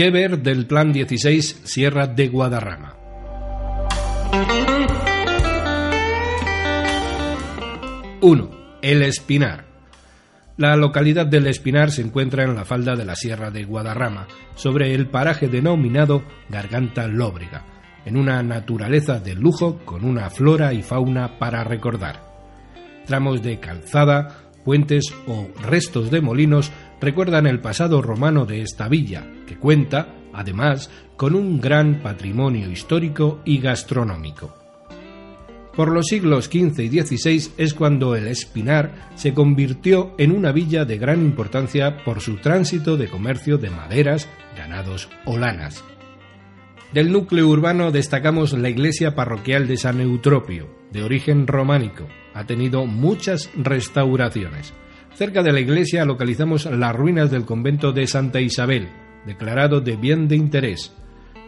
¿Qué ver del Plan 16 Sierra de Guadarrama? Uno, El Espinar. La localidad del Espinar se encuentra en la falda de la Sierra de Guadarrama, sobre el paraje denominado Garganta Lóbrega, en una naturaleza de lujo con una flora y fauna para recordar. Tramos de calzada, puentes o restos de molinos recuerdan el pasado romano de esta villa, que cuenta, además, con un gran patrimonio histórico y gastronómico. Por los siglos XV y XVI es cuando el Espinar se convirtió en una villa de gran importancia por su tránsito de comercio de maderas, ganados o lanas. Del núcleo urbano destacamos la iglesia parroquial de San Eutropio, de origen románico. Ha tenido muchas restauraciones. Cerca de la iglesia localizamos las ruinas del convento de Santa Isabel, declarado de bien de interés,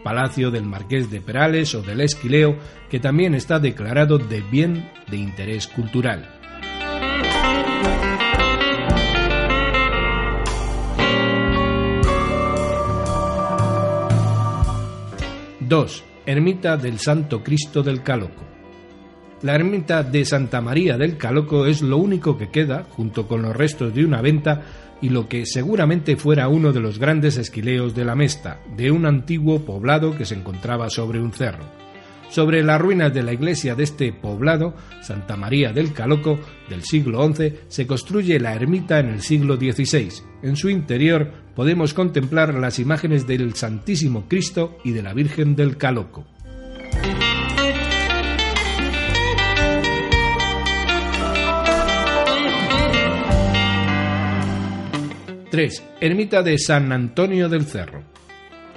Palacio del Marqués de Perales o del Esquileo, que también está declarado de bien de interés cultural. ...2... Ermita del Santo Cristo del Caloco. La ermita de Santa María del Caloco es lo único que queda, junto con los restos de una venta y lo que seguramente fuera uno de los grandes esquileos de la Mesta, de un antiguo poblado que se encontraba sobre un cerro. Sobre las ruinas de la iglesia de este poblado, Santa María del Caloco, del siglo XI, se construye la ermita en el siglo XVI. En su interior podemos contemplar las imágenes del Santísimo Cristo y de la Virgen del Caloco. 3. Ermita de San Antonio del Cerro.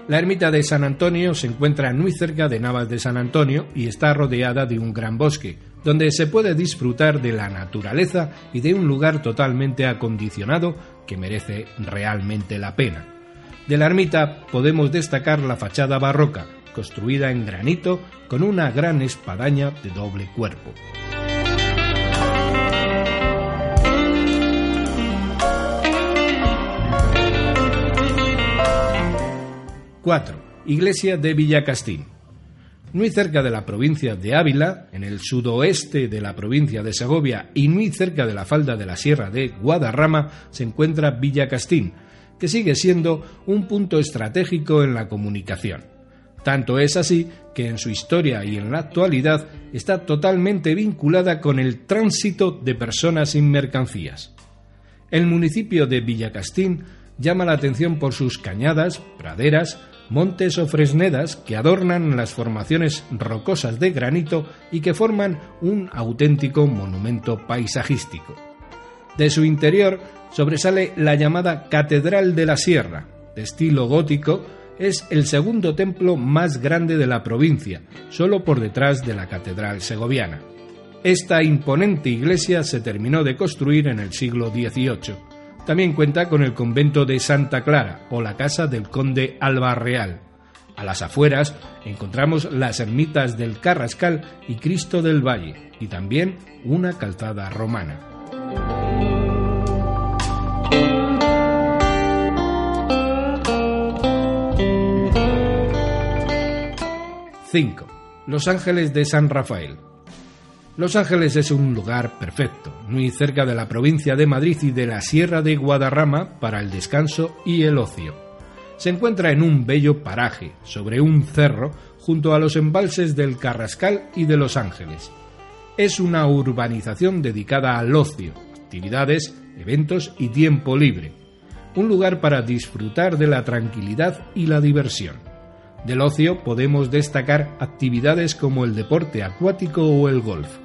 La ermita de San Antonio se encuentra muy cerca de Navas de San Antonio y está rodeada de un gran bosque, donde se puede disfrutar de la naturaleza y de un lugar totalmente acondicionado que merece realmente la pena. De la ermita podemos destacar la fachada barroca, construida en granito con una gran espadaña de doble cuerpo. 4. Iglesia de Villacastín. Muy cerca de la provincia de Ávila, en el sudoeste de la provincia de Segovia y muy cerca de la falda de la sierra de Guadarrama, se encuentra Villacastín, que sigue siendo un punto estratégico en la comunicación. Tanto es así que en su historia y en la actualidad está totalmente vinculada con el tránsito de personas y mercancías. El municipio de Villacastín llama la atención por sus cañadas, praderas, montes o fresnedas que adornan las formaciones rocosas de granito y que forman un auténtico monumento paisajístico. De su interior sobresale la llamada Catedral de la Sierra, de estilo gótico, es el segundo templo más grande de la provincia, solo por detrás de la Catedral segoviana. Esta imponente iglesia se terminó de construir en el siglo XVIII también cuenta con el convento de Santa Clara o la casa del conde Alba Real. A las afueras encontramos las ermitas del Carrascal y Cristo del Valle y también una calzada romana. ¡5! Los Ángeles de San Rafael. Los Ángeles es un lugar perfecto, muy cerca de la provincia de Madrid y de la Sierra de Guadarrama para el descanso y el ocio. Se encuentra en un bello paraje, sobre un cerro, junto a los embalses del Carrascal y de Los Ángeles. Es una urbanización dedicada al ocio, actividades, eventos y tiempo libre. Un lugar para disfrutar de la tranquilidad y la diversión. Del ocio podemos destacar actividades como el deporte acuático o el golf.